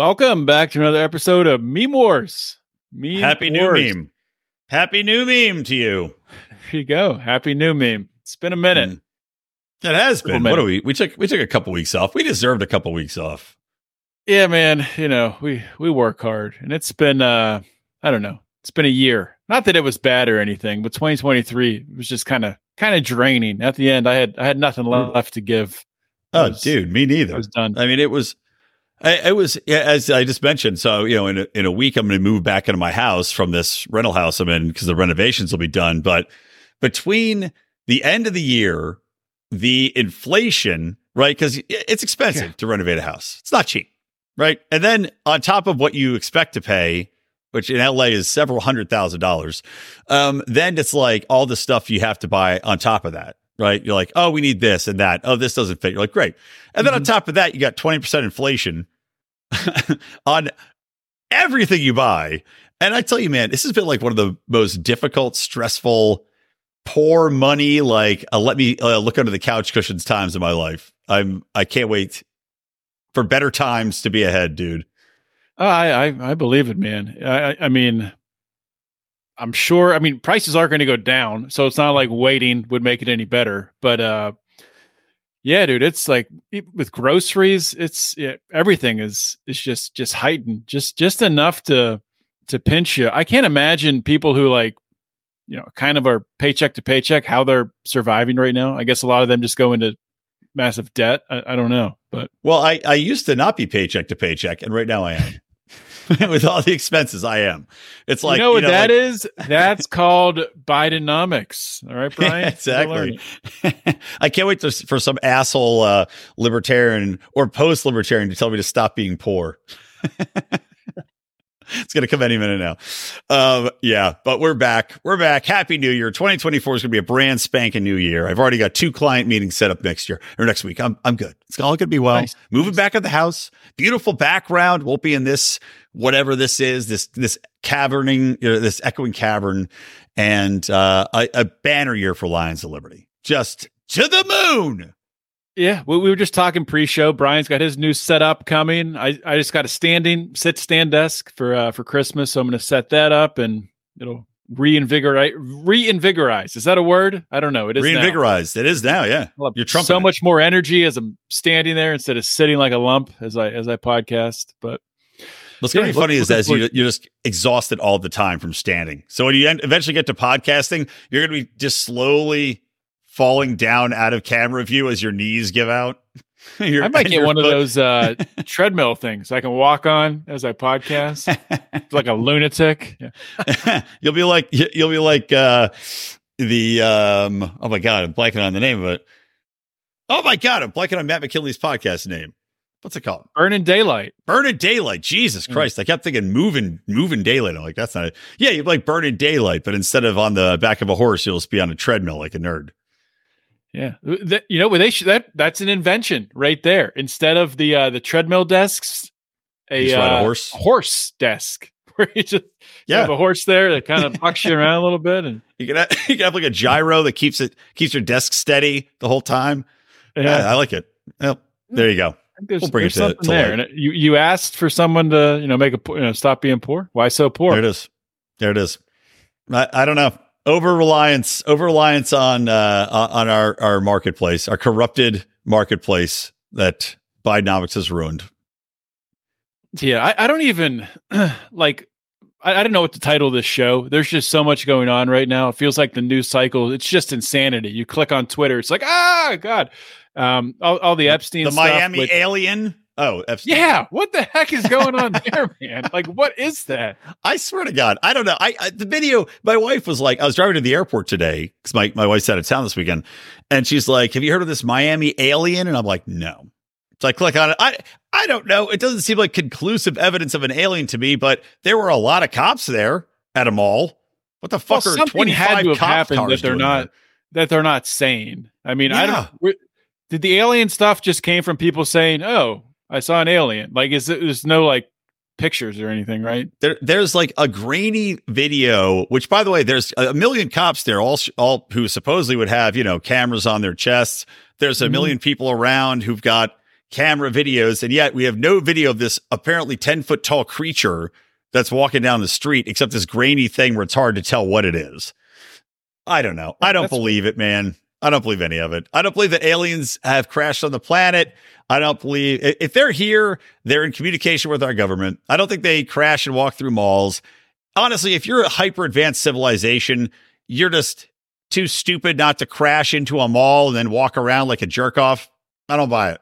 Welcome back to another episode of Meme Wars. Meme Happy new Wars. meme. Happy new meme to you. Here you go. Happy new meme. It's been a minute. Mm. It has been. What minute. do we? We took we took a couple weeks off. We deserved a couple weeks off. Yeah, man. You know, we we work hard, and it's been uh, I don't know. It's been a year. Not that it was bad or anything, but 2023 was just kind of kind of draining. At the end, I had I had nothing left to give. Oh, was- dude, me It neither. was done. I mean, it was. I, it was as I just mentioned. So you know, in a, in a week, I'm going to move back into my house from this rental house I'm in because the renovations will be done. But between the end of the year, the inflation, right? Because it's expensive Yeah. to renovate a house. It's not cheap, right? And then on top of what you expect to pay, which in LA is several hundred thousand dollars, um, then it's like all the stuff you have to buy on top of that, right? You're like, oh, we need this and that. Oh, this doesn't fit. You're like, great. And then on top of that, you got 20% inflation on everything you buy. And I tell you, man, this has been like one of the most difficult, stressful, poor money, like uh, let me uh, look under the couch cushions times of my life. I'm, I can't wait for better times to be ahead, dude. I, I I believe it, man. I- I mean, I'm sure. I mean, prices are going to go down, so it's not like waiting would make it any better. But uh, yeah, dude, it's like with groceries, it's everything is is just just heightened, just just enough to to pinch you. I can't imagine people who like you know kind of are paycheck to paycheck how they're surviving right now. I guess a lot of them just go into massive debt. I, I don't know, but Well, I, I used to not be paycheck to paycheck, and right now I am. With all the expenses, I am. It's like you know what that like- is? That's called Bidenomics. All right, Brian. Yeah, exactly. I can't wait to, for some asshole uh, libertarian or post libertarian to tell me to stop being poor. it's going to come any minute now. Um, yeah, but we're back. We're back. Happy New Year. 2024 is going to be a brand spanking new year. I've already got two client meetings set up next year or next week. I'm, I'm good. It's all going to be well. Nice. Moving back at the house. Beautiful background. Won't be in this, whatever this is, this, this caverning, you know, this echoing cavern and uh, a, a banner year for Lions of Liberty. Just to the moon. Yeah, we, we were just talking pre-show. Brian's got his new setup coming. I, I just got a standing sit stand desk for uh, for Christmas, so I'm going to set that up and it'll reinvigorate reinvigorize. Is that a word? I don't know. It is now. Reinvigorized. It is now. Yeah. You're trumping so it. much more energy as I'm standing there instead of sitting like a lump as I as I podcast. But What's going to be funny is as you, you're just exhausted all the time from standing. So when you en- eventually get to podcasting, you're going to be just slowly falling down out of camera view as your knees give out. Your- I might get one of those uh, treadmill things I can walk on as I podcast, like a lunatic. Yeah. you'll be like you'll be like uh the um oh my god i'm blanking on the name of it oh my god i'm blanking on matt mckinley's podcast name what's it called Burning daylight. burning daylight jesus Mm. christ i kept thinking moving moving daylight i'm like that's not it yeah you're like burning daylight but instead of on the back of a horse you'll just be on a treadmill like a nerd Yeah, That- you know, they should, that that's an invention right there. Instead of the uh, the treadmill desks, a, ride a uh, horse? horse desk where you just yeah have a horse there that kind of bucks you around a little bit, and you can have, you can have like a gyro that keeps it keeps your desk steady the whole time yeah, yeah, i like it well there you go I think there's, we'll bring it to- something to there. light. And it- you you asked for someone to you know make a you know stop being poor. Why so poor? There it is. There it is. I, I don't know. Over reliance, over reliance on uh, on our our marketplace, our corrupted marketplace that Bidenomics has ruined. Yeah, I, I don't even like. I, I don't know what to title this show. There's just so much going on right now. It feels like the news cycle. It's just insanity. You click on Twitter, it's like ah, god, um, all, all the Epstein, the Miami with- alien. Oh, Epstein. Yeah, what the heck is going on there, man? Like, what is that? I swear to God, I don't know. I, I the video. My wife was like, I was driving to the airport today because my my wife's out of town this weekend, and she's like, "Have you heard of this Miami alien?" And I'm like, "No." So I click on it. I I don't know. It doesn't seem like conclusive evidence of an alien to me, but there were a lot of cops there at a mall. What the fuck Well, are twenty five to have cop happened that they're not there? that they're not sane. I mean, I don't. Did the alien stuff just came from people saying, "Oh, I saw an alien"? Like, is it, there's no like pictures or anything, right? There, there's like a grainy video, which by the way, there's a million cops there, all all who supposedly would have you know cameras on their chests. There's a Mhm. million people around who've got camera videos, and yet we have no video of this apparently ten foot tall creature that's walking down the street, except this grainy thing where it's hard to tell what it is. I don't know. I don't That's- believe it, man. I don't believe any of it. I don't believe that aliens have crashed on the planet. I don't believe if they're here, they're in communication with our government. I don't think they crash and walk through malls. Honestly, if you're a hyper advanced civilization, you're just too stupid not to crash into a mall and then walk around like a jerk off. I don't buy it.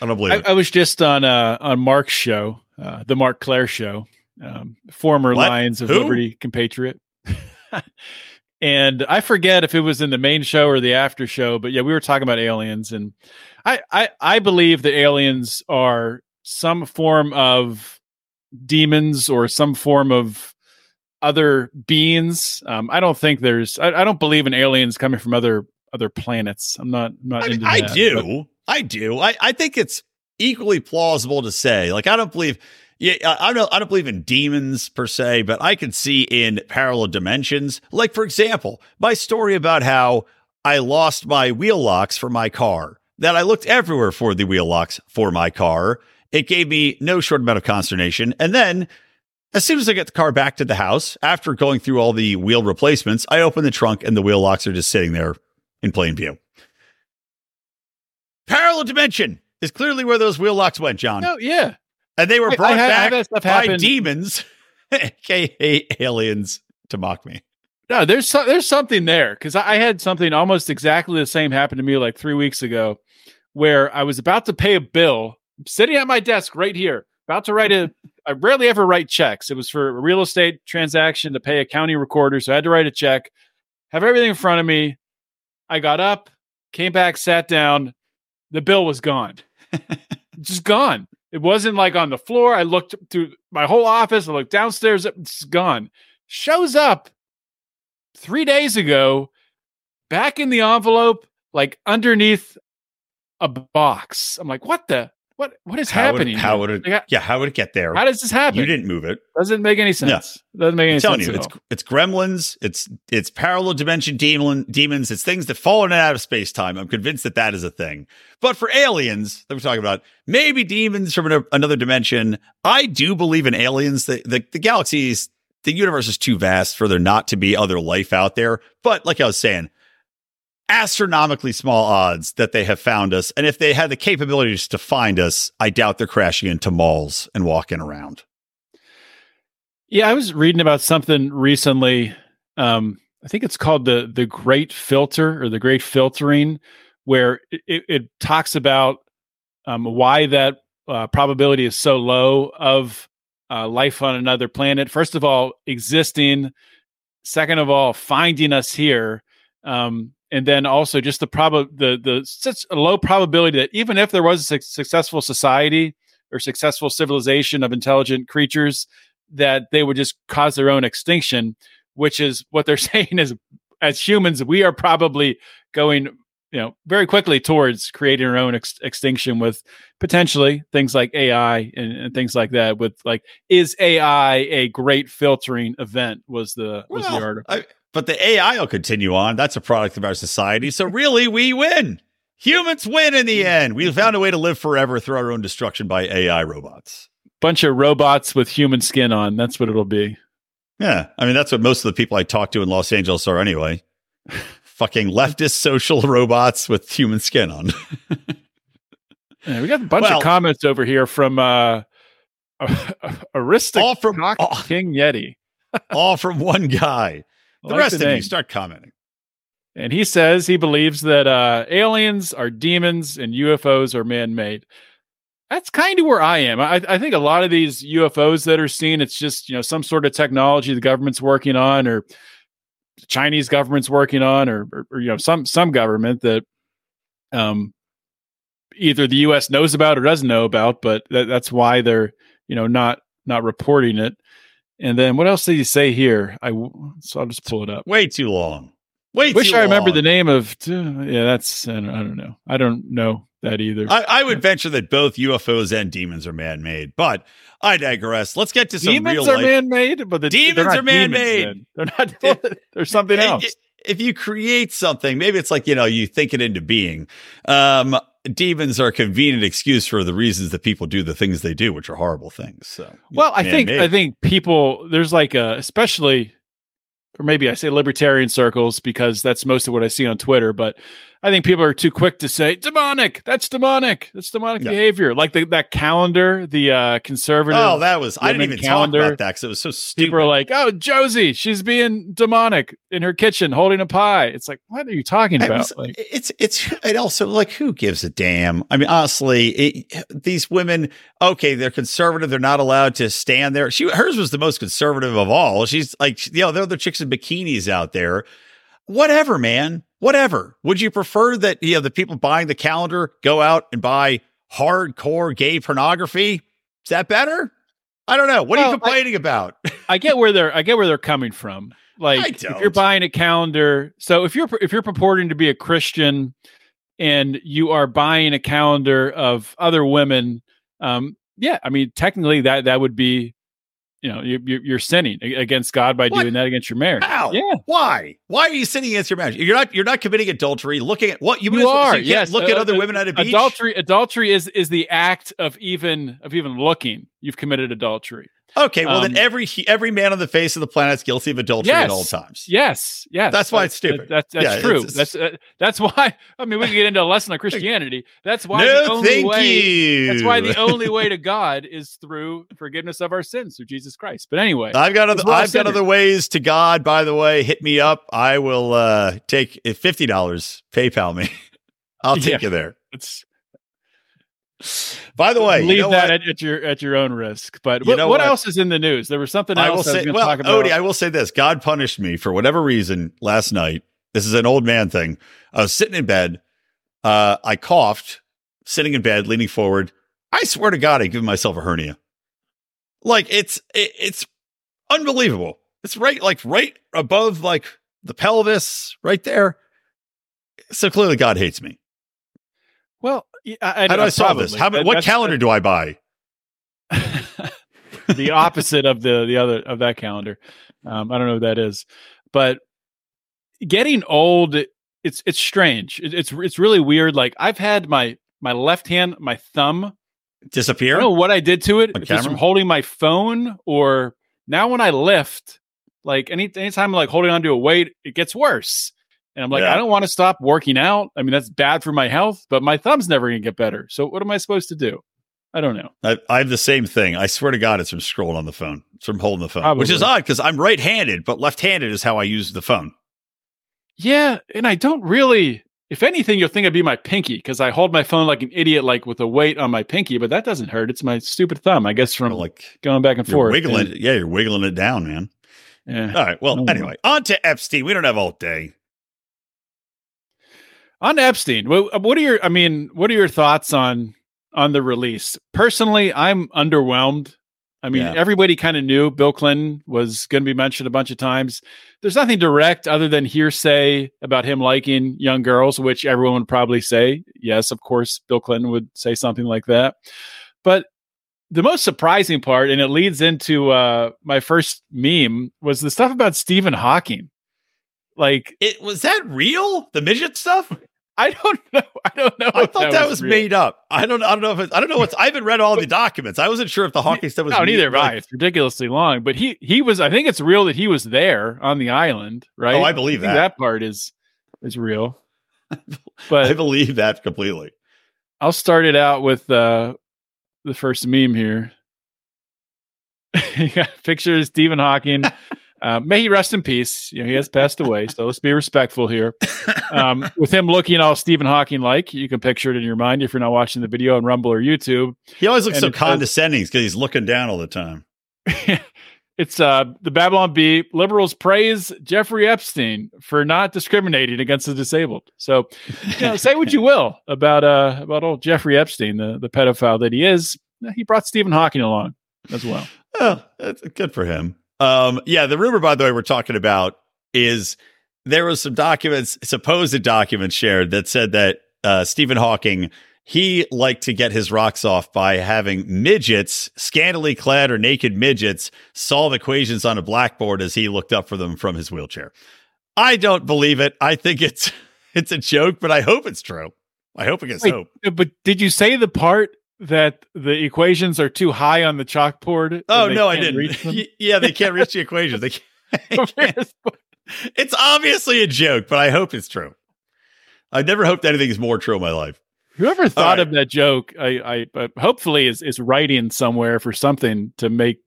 I don't believe I, it. I was just on uh on Marc's show, uh, the Marc Clair show, um, former What? Lions of Who? Liberty compatriot. and I forget if it was in the main show or the after show, but yeah, we were talking about aliens, and I I, I believe that aliens are some form of demons or some form of other beings. Um, I don't think there's. I, I don't believe in aliens coming from other other planets. I'm not. I'm not I, mean, I that, do. but- I do. I, I think it's equally plausible to say. Like, I don't believe. Yeah, I don't. I don't believe in demons per se, but I can see in parallel dimensions. Like, for example, my story about how I lost my wheel locks for my car. That I looked everywhere for the wheel locks for my car. It gave me no short amount of consternation. And then, as soon as I get the car back to the house, after going through all the wheel replacements, I open the trunk and the wheel locks are just sitting there in plain view. Parallel dimension is clearly where those wheel locks went, John. No, yeah. And they were I- I brought I back by happen. demons, aka aliens, to mock me. No, there's so, there's something there because I, I had something almost exactly the same happen to me like three weeks ago, where I was about to pay a bill, sitting at my desk right here, about to write a. I rarely ever write checks. It was for a real estate transaction to pay a county recorder, so I had to write a check. Have everything in front of me. I got up, came back, sat down. The bill was gone, just gone. It wasn't like on the floor. I looked through my whole office. I looked downstairs. It's gone. Shows up three days ago, back in the envelope, like underneath a box. I'm like, what the what what is How happening? it, how would it? Yeah, how would it get there? how does this happen? You didn't move it. Doesn't make any sense. Doesn't make any I'm telling sense. you, it's all. it's gremlins. It's it's parallel dimension demon demons. It's things that fall in and out of space time. I'm convinced that that is a thing. But for aliens that we're talking about, maybe demons from an, another dimension. I do believe in aliens. The, the the galaxies, the universe is too vast for there not to be other life out there. But like I was saying, astronomically small odds that they have found us. And if they had the capabilities to find us, I doubt they're crashing into malls and walking around. Yeah, I was reading about something recently. Um, I think it's called the the Great Filter or the Great Filtering, where it, it, talks about um, why that uh, probability is so low of uh, life on another planet. First of all, existing. Second of all, finding us here, um, and then also just the prob the the such a low probability that even if there was a suc- successful society or successful civilization of intelligent creatures that they would just cause their own extinction, which is what they're saying is as humans, we are probably going, you know, very quickly towards creating our own ex- extinction with potentially things like AI and, and things like that. With like, is AI a great filtering event? Was the was the article? I- but the AI will continue on. That's a product of our society. So really, we win. Humans win in the end. We found a way to live forever through our own destruction by AI robots. Bunch of robots with human skin on. That's what it'll be. Yeah. I mean, that's what most of the people I talk to in Los Angeles are anyway. Fucking leftist social robots with human skin on. Yeah, we got a bunch Well- of comments over here from uh, Arista all from all, King Yeti. all from one guy. The like rest of name. you start commenting. And he says he believes that uh, aliens are demons and UFOs are man made. that's kind of where I am. I, I think a lot of these UFOs that are seen, it's just you know some sort of technology the government's working on, or the Chinese government's working on, or, or, or you know some some government that um either the U.S. knows about or doesn't know about, but that, that's why they're you know not not reporting it. And then what else did you say here? I so I'll just pull it up. Way too long. Wait, wish I remember the name of. Yeah, that's I don't, I don't know. I don't know that either. I, I, would venture that both UFOs and demons are man-made, but I digress. Let's get to some demons real are man-made, but the demons are man-made. They're not. There's something else. If you create something, maybe it's like you know you think it into being. Um, demons are a convenient excuse for the reasons that people do the things they do, which are horrible things. So, well, I think I think people there's like a especially or maybe I say libertarian circles because that's most of what I see on Twitter, but I think people are too quick to say demonic. That's demonic. That's demonic yeah. behavior. Like the, that calendar, the uh, conservative. Oh, that was. I didn't even calendar. talk about that because it was so stupid. People are like, "Oh, Josie, she's being demonic in her kitchen holding a pie." It's like, what are you talking about? Was, like, it's it's it also like who gives a damn? I mean, honestly, it, these women. Okay, they're conservative. They're not allowed to stand there. She hers was the most conservative of all. She's like, you know, they're the chicks in bikinis out there. Whatever, man whatever. Would you prefer that you know the people buying the calendar go out and buy hardcore gay pornography? Is that better? I don't know. What well, are you complaining I, about? I get where they're I get where they're coming from. Like if you're buying a calendar, so if you're if you're purporting to be a Christian and you are buying a calendar of other women, um, yeah, I mean technically that that would be you know you, you're sinning against God by what? doing that against your marriage. How? Yeah. Why? Why are you sinning against your marriage? You're not. You're not committing adultery. Looking at what you, you are. So you yes. Look uh, at other women at a beach. Adultery. Adultery is is the act of even of even looking. You've committed adultery. Okay, well um, then every every man on the face of the planet is guilty of adultery yes, at all times. Yes, yes. That's why that's, it's stupid. That, that's that's yeah, true. It's, it's, that's uh, that's why. I mean, we can get into a lesson on Christianity. That's why no, the only thank way. You. That's why the only way to God is through forgiveness of our sins through Jesus Christ. But anyway, I've got other I've got other ways to God. By the way, hit me up. I will uh take fifty dollars. PayPal me. I'll take yeah, you there. It's by the way, leave you know that at, at, your at your own risk. But what, what, what, else is in the news? There was something else I will say. I well, Odie, I will say this: God punished me for whatever reason last night. This is an old man thing. I was sitting in bed. Uh, I coughed, sitting in bed, leaning forward. I swear to God, I give myself a hernia. Like it's it, it's unbelievable. It's right, like right above like the pelvis, right there. So clearly, God hates me. Well, I, how do I solve this? How, what calendar do I buy? the opposite of the the other of that calendar. Um, I don't know what that is, but getting old, it's it's strange. It, it's it's really weird. Like I've had my my left hand, my thumb disappear. I don't know what I did to it. It's from holding my phone or now when I lift, like any anytime I'm like holding onto a weight, it gets worse. And I'm like, yeah. I don't want to stop working out. I mean, that's bad for my health, but my thumb's never going to get better. So what am I supposed to do? I don't know. I, I, have the same thing. I swear to God, it's from scrolling on the phone. It's from holding the phone, Probably. which is odd because I'm right handed, but left handed is how I use the phone. Yeah. And I don't really, if anything, you'll think it'd be my pinky because I hold my phone like an idiot, like with a weight on my pinky, but that doesn't hurt. It's my stupid thumb, I guess, from like going back and forth. Wiggling and, it. Yeah, you're wiggling it down, man. Yeah. All right. Well, anyway, on to Epstein. We don't have all day on Epstein, what, what are your? I mean, what are your thoughts on on the release? Personally, I'm underwhelmed. I mean, yeah. everybody kind of knew Bill Clinton was going to be mentioned a bunch of times. There's nothing direct other than hearsay about him liking young girls, which everyone would probably say. Yes, of course, Bill Clinton would say something like that. But the most surprising part, and it leads into uh, my first meme, was the stuff about Stephen Hawking. Like, it was that real? The midget stuff? I don't know. I don't know. I thought that, that was, made up. I don't. I don't know if it's. I don't know what's. I haven't read all the documents. I wasn't sure if the Hawking stuff was. No, neither. Right. It's ridiculously long. But he he was. I think it's real that he was there on the island. Right. Oh, I believe I that. That part is is real. But I believe that completely. I'll start it out with uh, the first meme here. yeah, picture of Stephen Hawking Uh, may he rest in peace. You know, he has passed away, so let's be respectful here. Um, with him looking all Stephen Hawking like, you can picture it in your mind if you're not watching the video on Rumble or YouTube. He always looks and so condescending because he's looking down all the time. it's uh, the Babylon Bee. Liberals praise Jeffrey Epstein for not discriminating against the disabled. So, you know, say what you will about uh about old Jeffrey Epstein, the the pedophile that he is. He brought Stephen Hawking along as well. Oh, that's good for him. Um, yeah, the rumor, by the way, we're talking about is there was some documents, supposed documents shared that said that uh, Stephen Hawking he liked to get his rocks off by having midgets, scantily clad or naked midgets, solve equations on a blackboard as he looked up for them from his wheelchair. I don't believe it. I think it's it's a joke, but I hope it's true. I hope it gets Wait, hope. But did you say the part that the equations are too high on the chalkboard? Oh no, I didn't. yeah, they can't reach the equations. They can't. it's obviously a joke, but I hope it's true. I've never hoped anything is more true in my life. Whoever thought right. of that joke, I, I hopefully is is writing somewhere for something to make,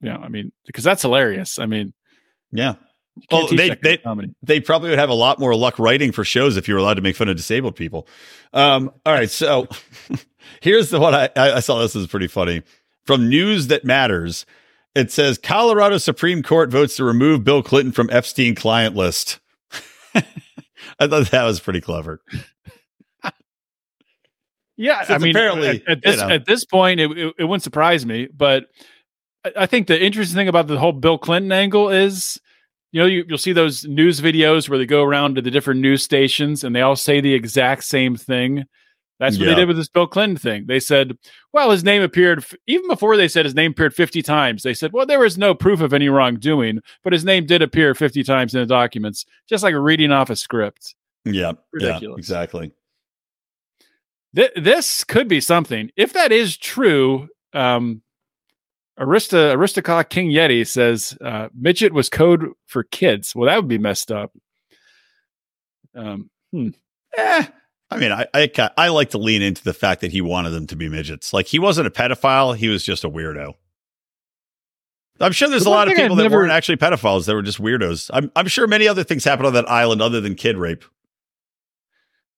you know, I mean, because that's hilarious. I mean, yeah. Well, they they, they probably would have a lot more luck writing for shows if you were allowed to make fun of disabled people. Um, all right, so here's the one I, I saw. This is pretty funny from News That Matters. It says Colorado Supreme Court votes to remove Bill Clinton from Epstein client list. I thought that was pretty clever. Yeah, I mean, apparently at, at this, you know. at this point, it, it, it, wouldn't surprise me. But I, I, think the interesting thing about the whole Bill Clinton angle is, you know, you, you'll see those news videos where they go around to the different news stations and they all say the exact same thing. That's what yeah. they did with this Bill Clinton thing. They said, well, his name appeared, even before they said his name appeared 50 times, they said, well, there was no proof of any wrongdoing, but his name did appear 50 times in the documents, just like reading off a script. Yeah. Ridiculous. Yeah, exactly. Th- this could be something. If that is true, um, Arista Aristocrat King Yeti says uh, midget was code for kids. Well, that would be messed up. Um, hmm. Eh, I mean, I, I I like to lean into the fact that he wanted them to be midgets. Like he wasn't a pedophile; he was just a weirdo. I'm sure there's a lot of people that never... weren't actually pedophiles; they were just weirdos. I'm I'm sure many other things happened on that island other than kid rape.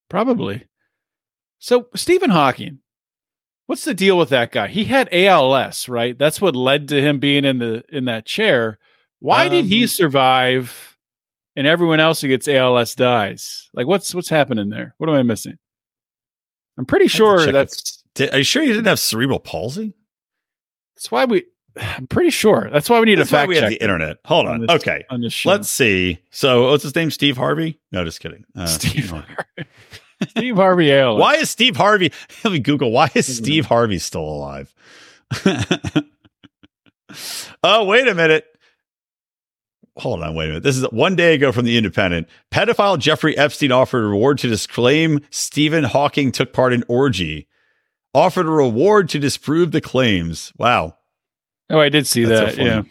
Probably. So Stephen Hawking, what's the deal with that guy? He had ALS, right? That's what led to him being in the in that chair. Why um, did he um, survive and everyone else who gets ALS dies? Like what's what's happening there? What am I missing? I'm pretty sure that's did, are you sure you didn't have cerebral palsy? That's why we I'm pretty sure. That's why we need That's a fact we check. have the internet. Hold on. on this, okay. On Let's see. So, what's his name? Steve Harvey? No, just kidding. Uh, Steve Harvey. Steve Harvey Ale. Why is Steve Harvey? Let me Google. Why is Steve Harvey still alive? oh, wait a minute. Hold on, wait a minute. This is one day ago from the Independent. Pedophile Jeffrey Epstein offered a reward to disclaim Stephen Hawking took part in orgy. Offered a reward to disprove the claims. Wow. Oh, I did see That's that. So yeah.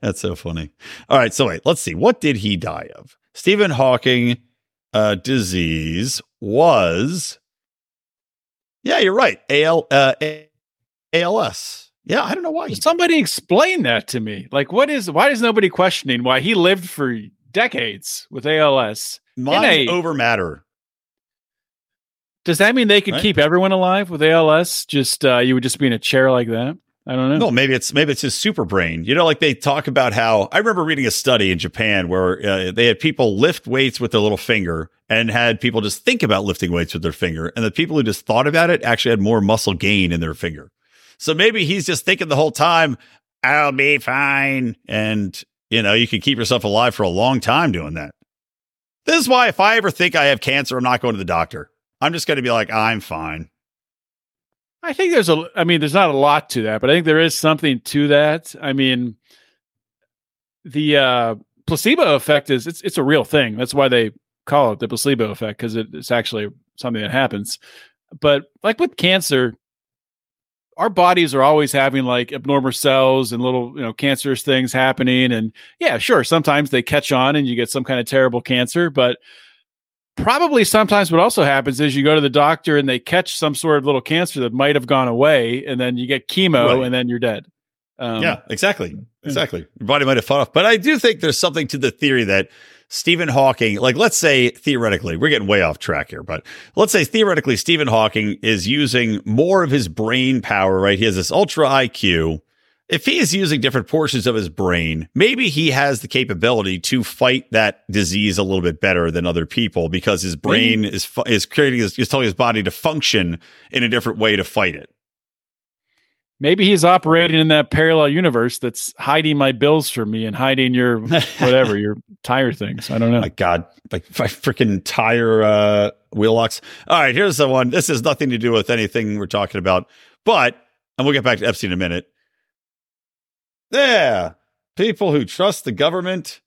That's so funny. All right. So wait, let's see. What did he die of? Stephen Hawking uh, disease was, yeah, you're right. AL, uh, ALS. Yeah, I don't know why. Somebody explain that to me. Like, what is? Why is nobody questioning why he lived for decades with ALS? Mine's a, over matter. Does that mean they could right? keep everyone alive with ALS? Just uh, you would just be in a chair like that? I don't know. No, maybe it's maybe it's his super brain. You know, like they talk about how I remember reading a study in Japan where uh, they had people lift weights with their little finger and had people just think about lifting weights with their finger, and the people who just thought about it actually had more muscle gain in their finger. So maybe he's just thinking the whole time, "I'll be fine," and you know, you can keep yourself alive for a long time doing that. This is why if I ever think I have cancer, I'm not going to the doctor. I'm just going to be like, I'm fine. I think there's a, I mean, there's not a lot to that, but I think there is something to that. I mean, the uh, placebo effect is it's it's a real thing. That's why they call it the placebo effect because it, it's actually something that happens. But like with cancer, our bodies are always having like abnormal cells and little you know cancerous things happening. And yeah, sure, sometimes they catch on and you get some kind of terrible cancer, but probably sometimes what also happens is you go to the doctor and they catch some sort of little cancer that might have gone away and then you get chemo right. and then you're dead um, yeah exactly exactly. Your body might have fought off. But I do think there's something to the theory that Stephen Hawking, like let's say theoretically, we're getting way off track here, but let's say theoretically Stephen Hawking is using more of his brain power, right? He has this ultra IQ. If he is using different portions of his brain, maybe he has the capability to fight that disease a little bit better than other people because his brain is fu- is creating his, is telling his body to function in a different way to fight it. Maybe he's operating in that parallel universe that's hiding my bills for me and hiding your whatever your tire things. I don't know. My God, like my freaking tire uh, wheel locks. All right, here's the one. This has nothing to do with anything we're talking about, but and we'll get back to Epstein in a minute. Yeah, people who trust the government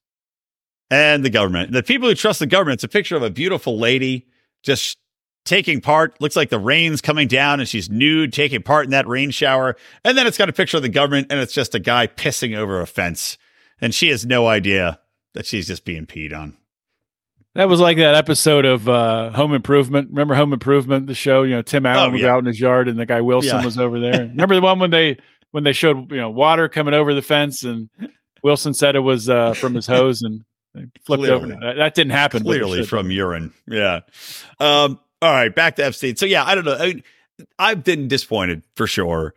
and the government. The people who trust the government. It's a picture of a beautiful lady just taking part. Looks like the rain's coming down and she's nude, taking part in that rain shower. And then it's got a picture of the government and it's just a guy pissing over a fence. And she has no idea that she's just being peed on. That was like that episode of uh, Home Improvement. Remember Home Improvement, the show? You know, Tim Allen Oh, was out in his yard, and the guy Wilson Yeah. was over there. Remember the one when they when they showed you know water coming over the fence, and Wilson said it was uh, from his hose, and flipped over. That, that didn't happen. Clearly from urine. Yeah. Um, all right, back to Epstein. So yeah, I don't know. I mean, I've been disappointed for sure.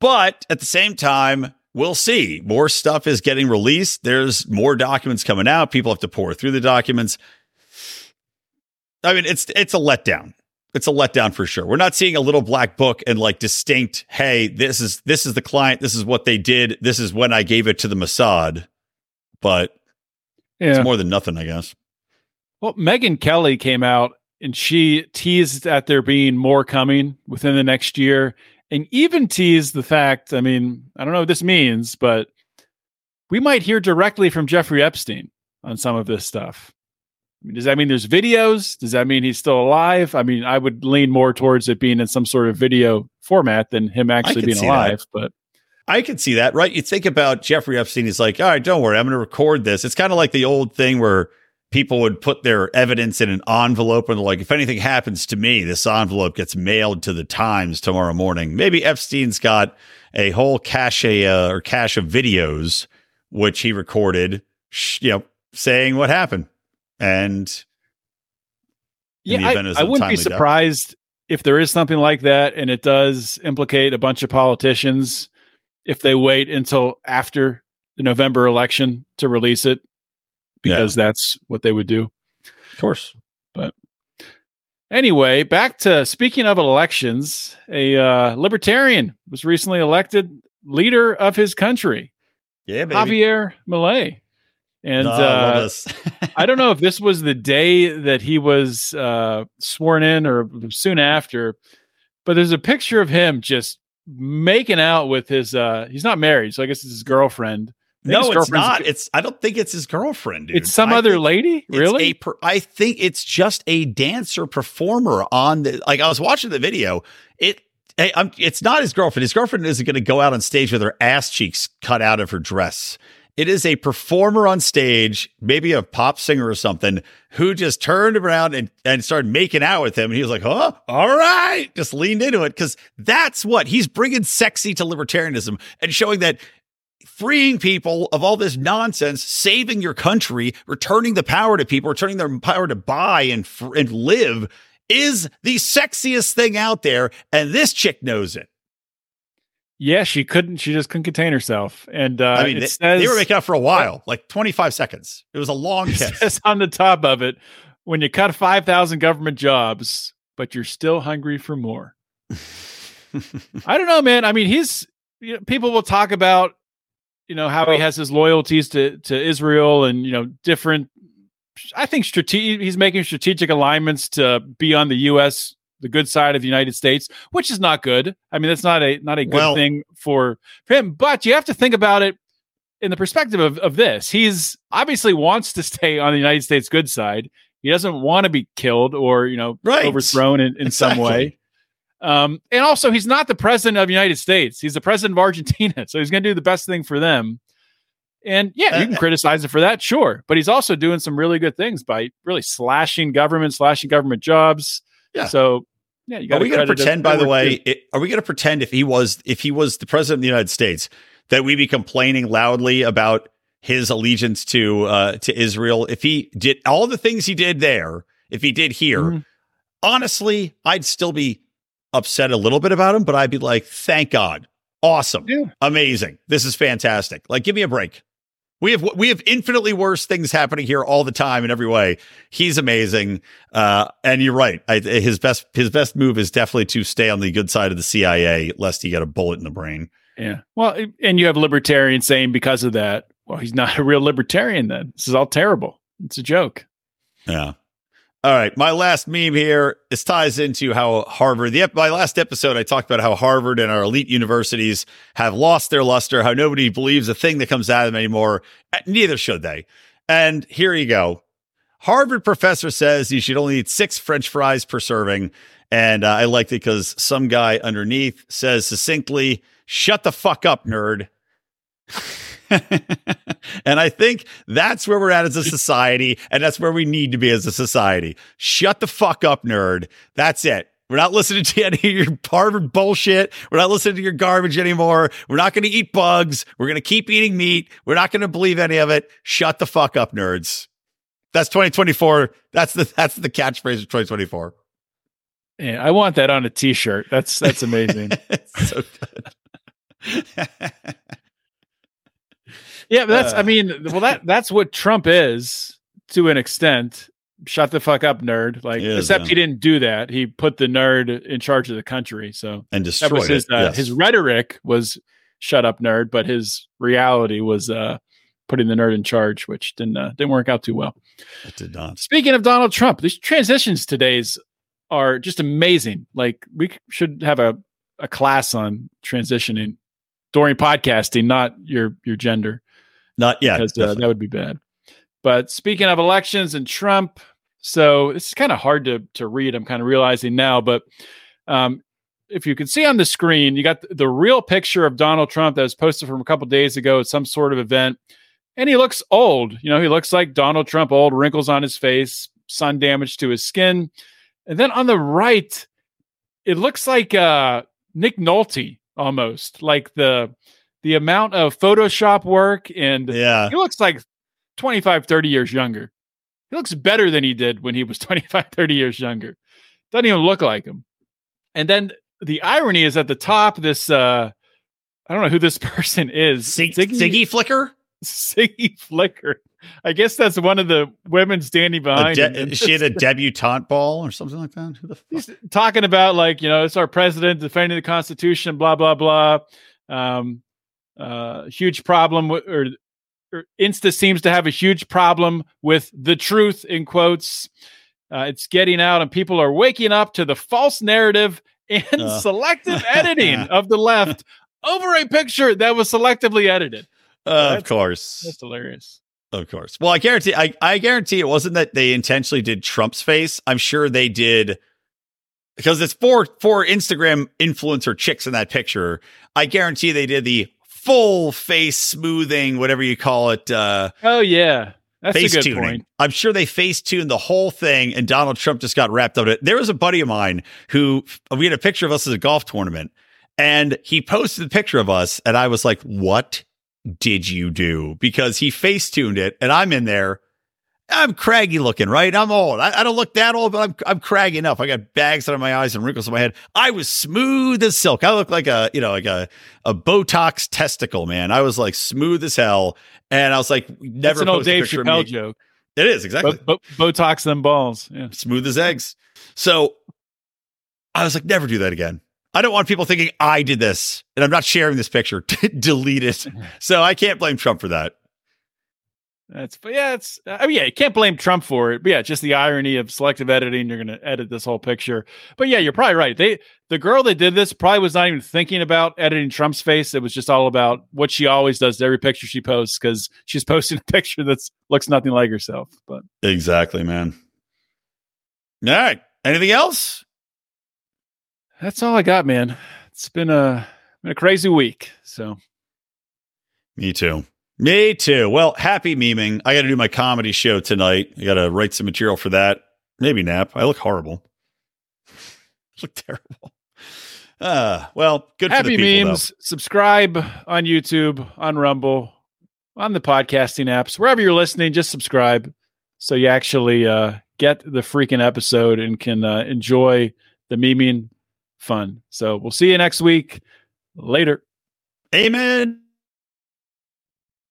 But at the same time, we'll see. More stuff is getting released. There's more documents coming out. People have to pour through the documents. I mean, it's it's a letdown. It's a letdown for sure. We're not seeing a little black book and like distinct, hey, this is this is the client, this is what they did, this is when I gave it to the Mossad. But yeah. it's more than nothing, I guess. Well, Megyn Kelly came out and she teased at there being more coming within the next year and even teased the fact, I mean, I don't know what this means, but we might hear directly from Jeffrey Epstein on some of this stuff. Does that mean there's videos? Does that mean he's still alive? I mean, I would lean more towards it being in some sort of video format than him actually being alive, but I can see that, right? You think about Jeffrey Epstein, he's like, all right, don't worry, I'm going to record this. It's kind of like the old thing where people would put their evidence in an envelope and they're like, if anything happens to me, this envelope gets mailed to the Times tomorrow morning. Maybe Epstein's got a whole cache uh, or cache of videos, which he recorded, sh- you know, saying what happened. And in the Yeah, event it's I, I a wouldn't be timely death. surprised if there is something like that and it does implicate a bunch of politicians if they wait until after the November election to release it because that's what they would do. of course. But anyway, back to speaking of elections, a uh, libertarian was recently elected leader of his country, Yeah, baby. Javier Milei. And No, uh. I don't know if this was the day that he was uh, sworn in or soon after, but there's a picture of him just making out with his. Uh, he's not married, so I guess it's his girlfriend. No, it's not. It's I don't think it's his girlfriend, dude. It's some I other lady. it's Really? a per- I think it's just a dancer performer on the like I was watching the video. It hey, I'm, it's not his girlfriend. His girlfriend isn't going to go out on stage with her ass cheeks cut out of her dress. It is a performer on stage, maybe a pop singer or something, who just turned around and, and started making out with him. And he was like, huh? All right. Just leaned into it because that's what he's bringing sexy to libertarianism and showing that freeing people of all this nonsense, saving your country, returning the power to people, returning their power to buy and, and live is the sexiest thing out there. And this chick knows it. Yeah, she couldn't. She just couldn't contain herself. And uh, I mean, they, says, they were making out for a while, like 25 seconds. It was a long kiss. on the top of it, when you cut five thousand government jobs, but you're still hungry for more. I don't know, man. I mean, he's you know, people will talk about you know how he has his loyalties to to Israel and you know different. I think strategic. He's making strategic alignments to be on the U.S. the good side of the United States, which is not good. I mean, that's not a not a good Well- thing for for him. But you have to think about it in the perspective of, of this. He's obviously wants to stay on the United States good side. He doesn't want to be killed or you know Right. overthrown in, in some way. Um, and also, he's not the president of the United States. He's the president of Argentina, so he's going to do the best thing for them. And yeah, you can Uh, criticize it for that, sure, but he's also doing some really good things by really slashing government, slashing government jobs. Yeah. So yeah, you Are we going to pretend, by the way, it, are we going to pretend if he was if he was the president of the United States that we'd be complaining loudly about his allegiance to uh, to Israel. If he did all the things he did there, if he did here, mm-hmm. honestly, I'd still be upset a little bit about him, but I'd be like, thank God. Awesome. Yeah. Amazing. This is fantastic. Like, give me a break. We have we have infinitely worse things happening here all the time in every way. He's amazing, uh, and you're right. I, his best his best move is definitely to stay on the good side of the CIA, lest he get a bullet in the brain. Yeah. Well, and you have libertarians saying because of that, well, he's not a real libertarian. Then this is all terrible. It's a joke. Yeah. All right, my last meme here. This ties into how Harvard. The my last episode, I talked about how Harvard and our elite universities have lost their luster. How nobody believes a thing that comes out of them anymore. Uh, neither should they. And here you go. Harvard professor says you should only eat six French fries per serving, and uh, I liked it because some guy underneath says succinctly, "Shut the fuck up, nerd." and I think that's where we're at as a society, and that's where we need to be as a society. Shut the fuck up, nerd. That's it. We're not listening to any of your Harvard bullshit. We're not listening to your garbage anymore. We're not going to eat bugs. We're going to keep eating meat. We're not going to believe any of it. Shut the fuck up, nerds. That's 2024. That's the that's the catchphrase of 2024. Yeah, I want that on a t-shirt. That's that's amazing. so good. Yeah, that's. Uh, I mean, well, that that's what Trump is to an extent. Shut the fuck up, nerd. Like, is, except yeah. he didn't do that. He put the nerd in charge of the country. So and destroyed that was his. Uh, yes. His rhetoric was "shut up, nerd," but his reality was uh, putting the nerd in charge, which didn't uh, didn't work out too well. It did not. Speaking of Donald Trump, these transitions today's are just amazing. Like, we should have a a class on transitioning during podcasting, not your your gender. Not yet. Because uh, that would be bad. But speaking of elections and Trump, so it's kind of hard to to read. I'm kind of realizing now, but um, if you can see on the screen, you got the real picture of Donald Trump that was posted from a couple days ago at some sort of event, and he looks old. You know, he looks like Donald Trump, old wrinkles on his face, sun damage to his skin, and then on the right, it looks like uh, Nick Nolte almost, like the the amount of Photoshop work and yeah, he looks like 25, 30 years younger. He looks better than he did when he was 25, 30 years younger. Doesn't even look like him. And then the irony is at the top, this uh I don't know who this person is. Ziggy, Ziggy Flicker? Ziggy Flicker. I guess that's one of the women standing behind. De- she had a debutante ball or something like that. Who the fuck? He's talking about like you know it's our president defending the Constitution, blah blah blah. Um, uh, huge problem with, or, or, Insta seems to have a huge problem with the truth in quotes. Uh, it's getting out, and people are waking up to the false narrative and uh. selective editing of the left over a picture that was selectively edited. Uh, of course, that's hilarious. Of course. Well, I guarantee, I, I guarantee it wasn't that they intentionally did Trump's face. I'm sure they did because it's four four Instagram influencer chicks in that picture. I guarantee they did the full face smoothing, whatever you call it. Uh, oh yeah, that's face a good tuning. point. I'm sure they face tuned the whole thing, and Donald Trump just got wrapped up in it. There was a buddy of mine who we had a picture of us at a golf tournament, and he posted a picture of us, and I was like, "What did you do?" Because he face tuned it, and I'm in there I'm craggy looking, right? I'm old. I, I, don't look that old, but I'm I'm craggy enough. I got bags under my eyes and wrinkles in my head. I was smooth as silk. I look like a you know like a a Botox testicle, man. I was like smooth as hell, and I was like never. That's an old Dave Chappelle joke. It is exactly bo- bo- Botox them balls. Yeah, smooth as eggs. So I was like, never do that again. I don't want people thinking I did this, and I'm not sharing this picture. Delete it. So I can't blame Trump for that. That's but yeah, it's I mean yeah, you can't blame Trump for it. But yeah, just the irony of selective editing. You're going to edit this whole picture. But yeah, you're probably right. They the girl that did this probably was not even thinking about editing Trump's face. It was just all about what she always does to every picture she posts because she's posting a picture that looks nothing like herself. But exactly, man. All right. Anything else? That's all I got, man. It's been a been a crazy week. So me too. Me too. Well, happy memeing. I got to do my comedy show tonight. I got to write some material for that. Maybe nap. I look horrible. I look terrible. Uh, well, good for Happy the people, memes. Subscribe on YouTube, on Rumble, on the podcasting apps, wherever you're listening. Just subscribe so you actually uh, get the freaking episode and can uh, enjoy the memeing fun. So we'll see you next week. Later. Amen.